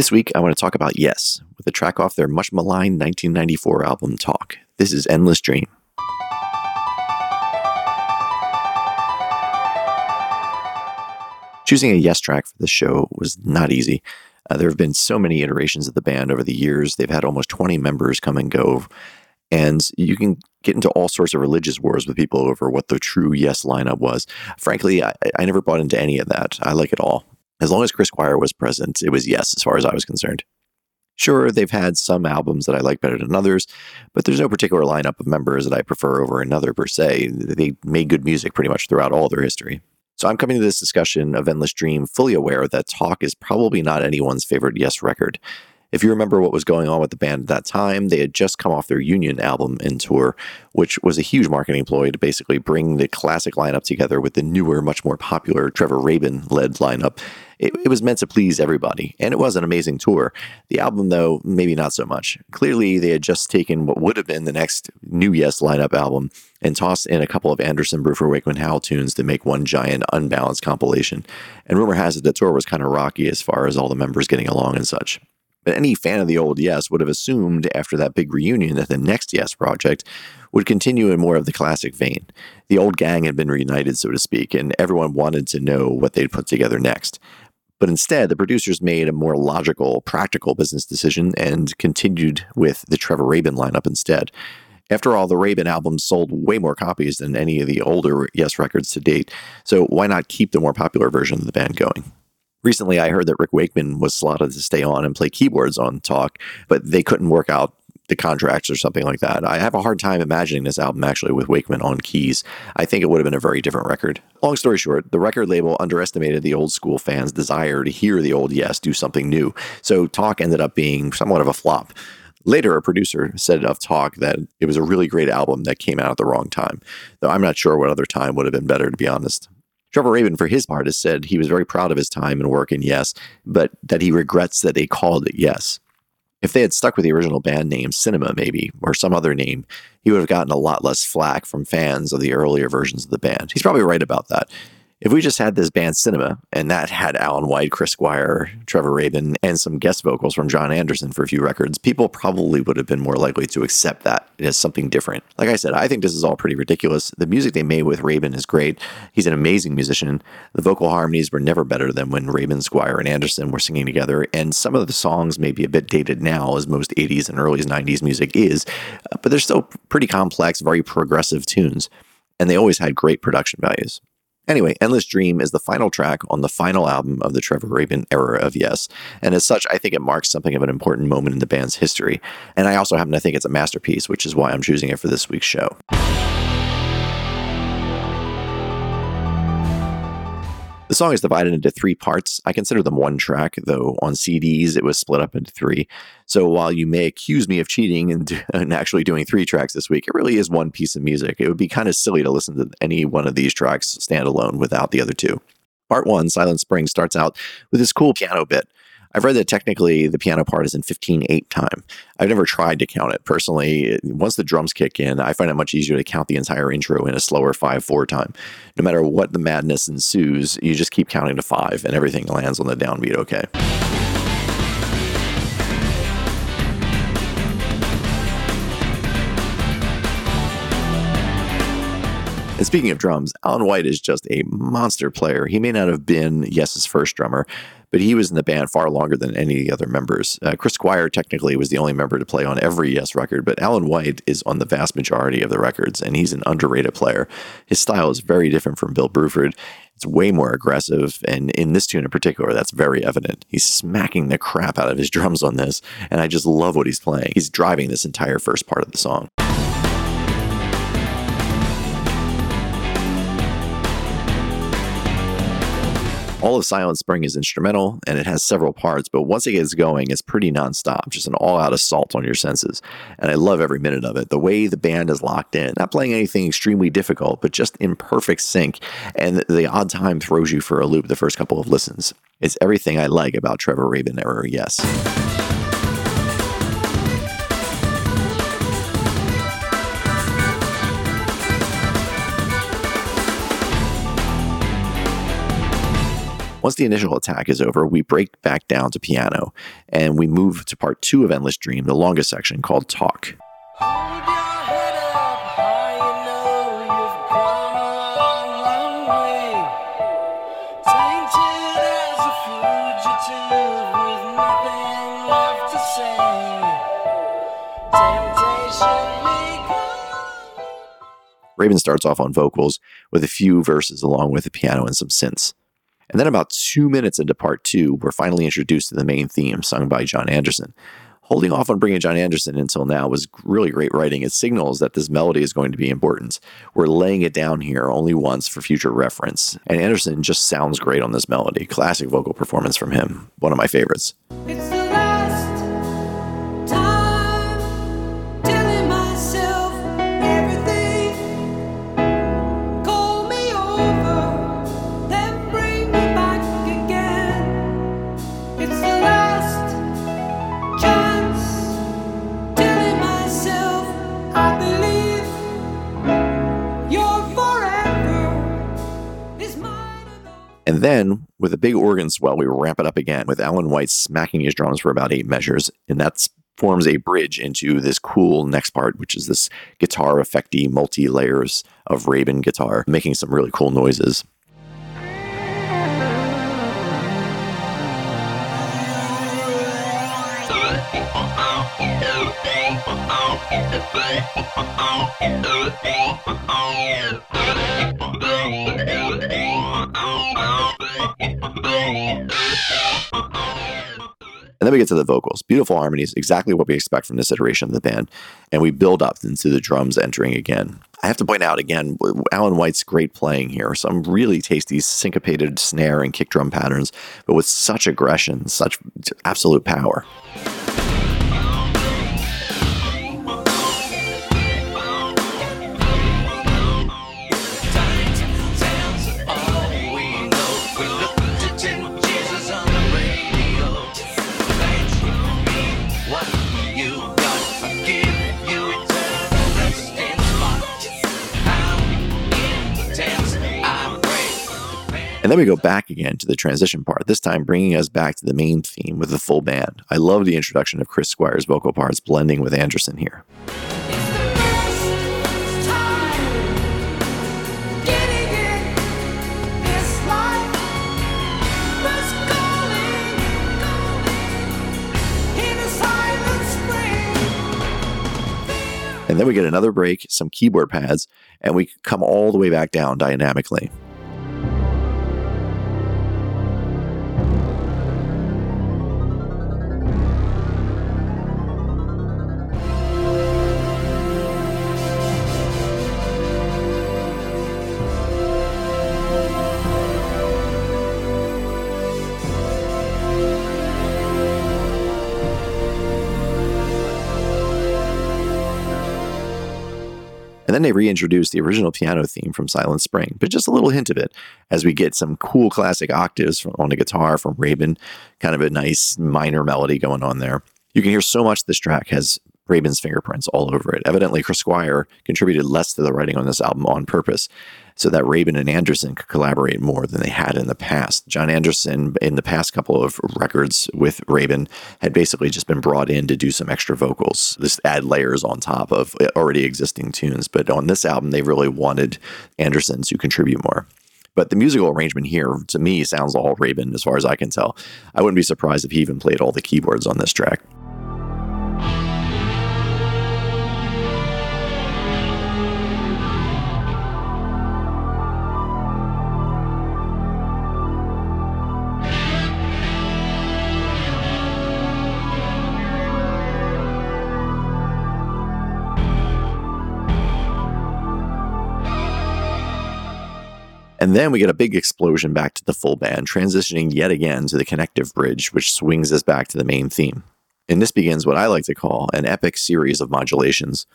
This week, I want to talk about Yes, with a track off their much maligned 1994 album Talk. This is Endless Dream. Choosing a Yes track for this show was not easy. Uh, there have been so many iterations of the band over the years. They've had almost 20 members come and go. And you can get into all sorts of religious wars with people over what the true Yes lineup was. Frankly, I, I never bought into any of that. I like it all. As long as Chris Squire was present, it was Yes as far as I was concerned. Sure, they've had some albums that I like better than others, but there's no particular lineup of members that I prefer over another per se. They made good music pretty much throughout all their history. So I'm coming to this discussion of Endless Dream fully aware that Talk is probably not anyone's favorite Yes record. If you remember what was going on with the band at that time, they had just come off their Union album and tour, which was a huge marketing ploy to basically bring the classic lineup together with the newer, much more popular Trevor Rabin led lineup. It, it, was meant to please everybody, and it was an amazing tour. The album, though, maybe not so much. Clearly, they had just taken what would have been the next new Yes lineup album and tossed in a couple of Anderson, Bruford, Wakeman, Howe tunes to make one giant, unbalanced compilation. And rumor has it the tour was kind of rocky as far as all the members getting along and such. But any fan of the old Yes would have assumed after that big reunion that the next Yes project would continue in more of the classic vein. The old gang had been reunited, so to speak, and everyone wanted to know what they'd put together next. But instead, the producers made a more logical, practical business decision and continued with the Trevor Rabin lineup instead. After all, the Rabin albums sold way more copies than any of the older Yes records to date, so why not keep the more popular version of the band going? Recently, I heard that Rick Wakeman was slotted to stay on and play keyboards on Talk, but they couldn't work out the contracts or something like that. I have a hard time imagining this album actually with Wakeman on keys. I think it would have been a very different record. Long story short, the record label underestimated the old school fans' desire to hear the old Yes do something new. So Talk ended up being somewhat of a flop. Later, a producer said of Talk that it was a really great album that came out at the wrong time, though I'm not sure what other time would have been better, to be honest. Trevor Rabin, for his part, has said he was very proud of his time and work in Yes, but that he regrets that they called it Yes. If they had stuck with the original band name, Cinema maybe, or some other name, he would have gotten a lot less flack from fans of the earlier versions of the band. He's probably right about that. If we just had this band Cinema and that had Alan White, Chris Squire, Trevor Rabin, and some guest vocals from Jon Anderson for a few records, people probably would have been more likely to accept that as something different. Like I said, I think this is all pretty ridiculous. The music they made with Rabin is great. He's an amazing musician. The vocal harmonies were never better than when Rabin, Squire, and Anderson were singing together. And some of the songs may be a bit dated now, as most 80s and early 90s music is, but they're still pretty complex, very progressive tunes. And they always had great production values. Anyway, Endless Dream is the final track on the final album of the Trevor Rabin era of Yes. And as such, I think it marks something of an important moment in the band's history. And I also happen to think it's a masterpiece, which is why I'm choosing it for this week's show. Song is divided into three parts. I consider them one track, though on CDs it was split up into three. So while you may accuse me of cheating and, and actually doing three tracks this week, it really is one piece of music. It would be kind of silly to listen to any one of these tracks stand alone without the other two. Part one, Silent Spring, starts out with this cool piano bit. I've read that technically the piano part is in 15 8 time. I've never tried to count it. Personally, once the drums kick in, I find it much easier to count the entire intro in a slower 5 4 time. No matter what the madness ensues, you just keep counting to 5 and everything lands on the downbeat okay. And speaking of drums, Alan White is just a monster player. He may not have been Yes's first drummer, but he was in the band far longer than any of the other members. Uh, Chris Squire technically was the only member to play on every Yes record, but Alan White is on the vast majority of the records, and he's an underrated player. His style is very different from Bill Bruford. It's way more aggressive, and in this tune in particular, that's very evident. He's smacking the crap out of his drums on this, and I just love what he's playing. He's driving this entire first part of the song. All of Silent Spring is instrumental and it has several parts, but once it gets going, it's pretty nonstop, just an all out assault on your senses. And I love every minute of it. The way the band is locked in, not playing anything extremely difficult, but just in perfect sync. And the odd time throws you for a loop the first couple of listens. It's everything I like about Trevor Rabin era, yes. Once the initial attack is over, we break back down to piano and we move to part two of Endless Dream, the longest section called Talk. Rabin starts off on vocals with a few verses along with the piano and some synths. And then about two minutes into part two, we're finally introduced to the main theme sung by Jon Anderson. Holding off on bringing Jon Anderson until now was really great writing. It signals that this melody is going to be important. We're laying it down here only once for future reference. And Anderson just sounds great on this melody. Classic vocal performance from him. One of my favorites. And then, with a big organ swell, we ramp it up again with Alan White smacking his drums for about eight measures. And that forms a bridge into this cool next part, which is this guitar effecty multi layers of Rabin guitar, making some really cool noises. And then we get to the vocals. Beautiful harmonies, exactly what we expect from this iteration of the band. And we build up into the drums entering again. I have to point out again, Alan White's great playing here. Some really tasty syncopated snare and kick drum patterns, but with such aggression, such absolute power. We go back again to the transition part, this time bringing us back to the main theme with the full band. I love the introduction of Chris Squire's vocal parts blending with Anderson here. And then we get another break, some keyboard pads, and we come all the way back down dynamically. And then they reintroduce the original piano theme from Silent Spring, but just a little hint of it as we get some cool classic octaves on the guitar from Rabin, kind of a nice minor melody going on there. You can hear so much this track has Rabin's fingerprints all over it. Evidently, Chris Squire contributed less to the writing on this album on purpose so that Rabin and Anderson could collaborate more than they had in the past. Jon Anderson, in the past couple of records with Rabin, had basically just been brought in to do some extra vocals, just add layers on top of uh, already existing tunes. But on this album, they really wanted Anderson to contribute more. But the musical arrangement here, to me, sounds all Rabin as far as I can tell. I wouldn't be surprised if he even played all the keyboards on this track. And then we get a big explosion back to the full band, transitioning yet again to the connective bridge, which swings us back to the main theme. And this begins what I like to call an epic series of modulations.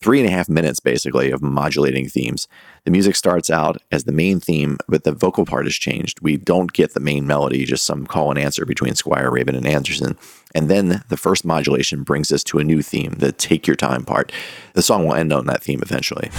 Three and a half minutes, basically, of modulating themes. The music starts out as the main theme, but the vocal part is changed. We don't get the main melody, just some call and answer between Squire, Rabin, and Anderson. And then the first modulation brings us to a new theme, the Take Your Time part. The song will end on that theme eventually.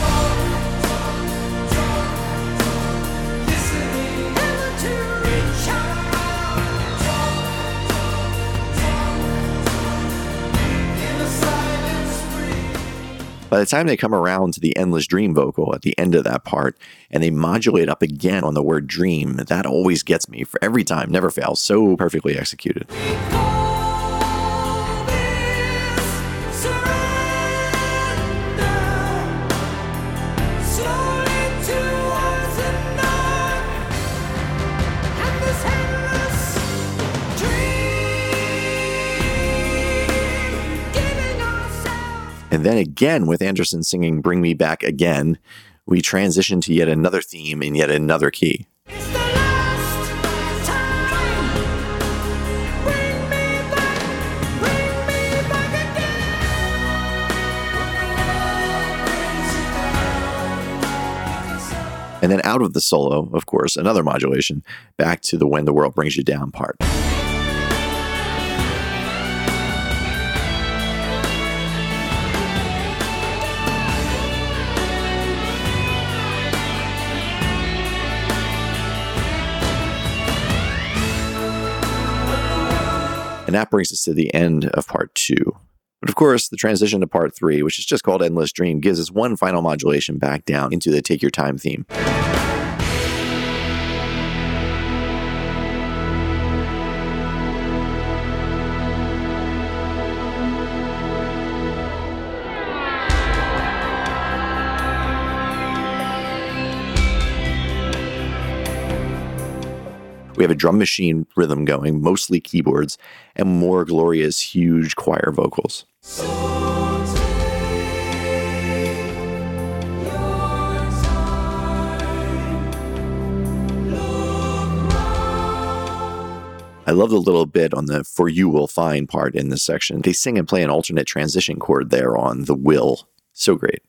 By the time they come around to the endless dream vocal at the end of that part and they modulate up again on the word dream, that always gets me for every time, never fails. So perfectly executed. And then again, with Anderson singing Bring Me Back Again, we transition to yet another theme in yet another key. And then out of the solo, of course, another modulation back to the When the World Brings You Down part. And that brings us to the end of part two. But of course, the transition to part three, which is just called Endless Dream, gives us one final modulation back down into the Take Your Time theme. We have a drum machine rhythm going, mostly keyboards, and more glorious, huge choir vocals. I love the little bit on the for you will find part in this section. They sing and play an alternate transition chord there on the will. So great.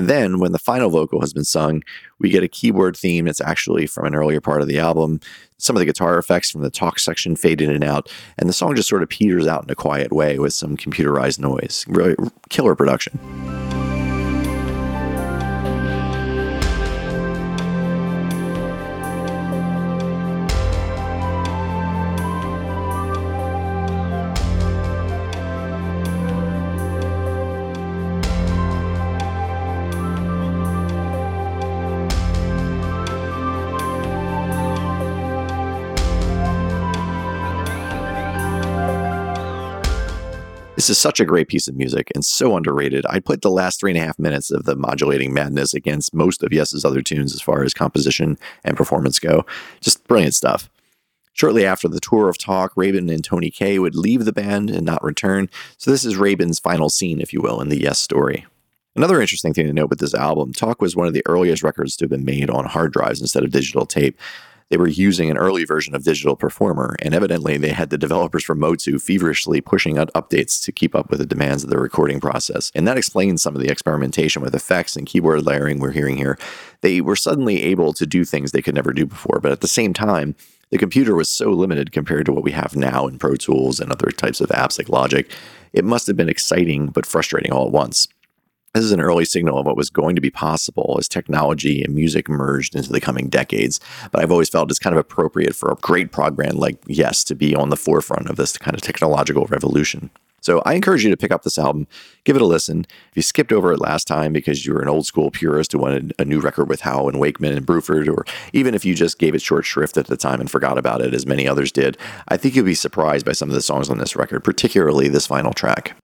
And then when the final vocal has been sung, we get a keyboard theme. It's actually from an earlier part of the album. Some of the guitar effects from the talk section fade in and out, and the song just sort of peters out in a quiet way with some computerized noise. Really killer production. This is such a great piece of music and so underrated. I'd put the last three and a half minutes of the modulating madness against most of Yes's other tunes as far as composition and performance go. Just brilliant stuff. Shortly after the tour of talk, Rabin and Tony Kaye would leave the band and not return. So this is Rabin's final scene, if you will, in the Yes story. Another interesting thing to note with this album, Talk was one of the earliest records to have been made on hard drives instead of digital tape they were using an early version of Digital Performer, and evidently they had the developers from MOTU feverishly pushing out updates to keep up with the demands of the recording process. And that explains some of the experimentation with effects and keyboard layering we're hearing here. They were suddenly able to do things they could never do before, but at the same time, the computer was so limited compared to what we have now in Pro Tools and other types of apps like Logic. It must have been exciting but frustrating all at once. This is an early signal of what was going to be possible as technology and music merged into the coming decades. But I've always felt it's kind of appropriate for a great prog brand like Yes to be on the forefront of this kind of technological revolution. So I encourage you to pick up this album, give it a listen. If you skipped over it last time because you were an old school purist who wanted a new record with Howe and Wakeman and Bruford, or even if you just gave it short shrift at the time and forgot about it, as many others did, I think you'll be surprised by some of the songs on this record, particularly this final track.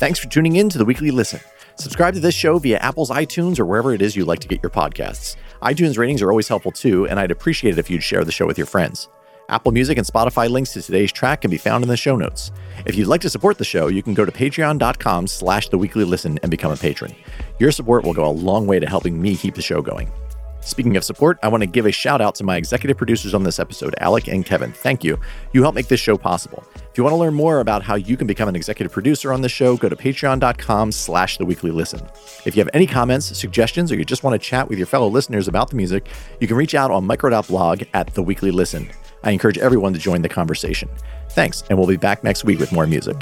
Thanks for tuning in to the Weekly Listen. Subscribe to this show via Apple's iTunes or wherever it is you like to get your podcasts. iTunes ratings are always helpful too, and I'd appreciate it if you'd share the show with your friends. Apple Music and Spotify links to today's track can be found in the show notes. If you'd like to support the show, you can go to patreon.com slash the weekly listen and become a patron. Your support will go a long way to helping me keep the show going. Speaking of support, I want to give a shout out to my executive producers on this episode, Alec and Kevin. Thank you. You help make this show possible. If you want to learn more about how you can become an executive producer on this show, go to patreon.com slash the weekly listen. If you have any comments, suggestions, or you just want to chat with your fellow listeners about the music, you can reach out on micro.blog at the weekly listen. I encourage everyone to join the conversation. Thanks, and we'll be back next week with more music.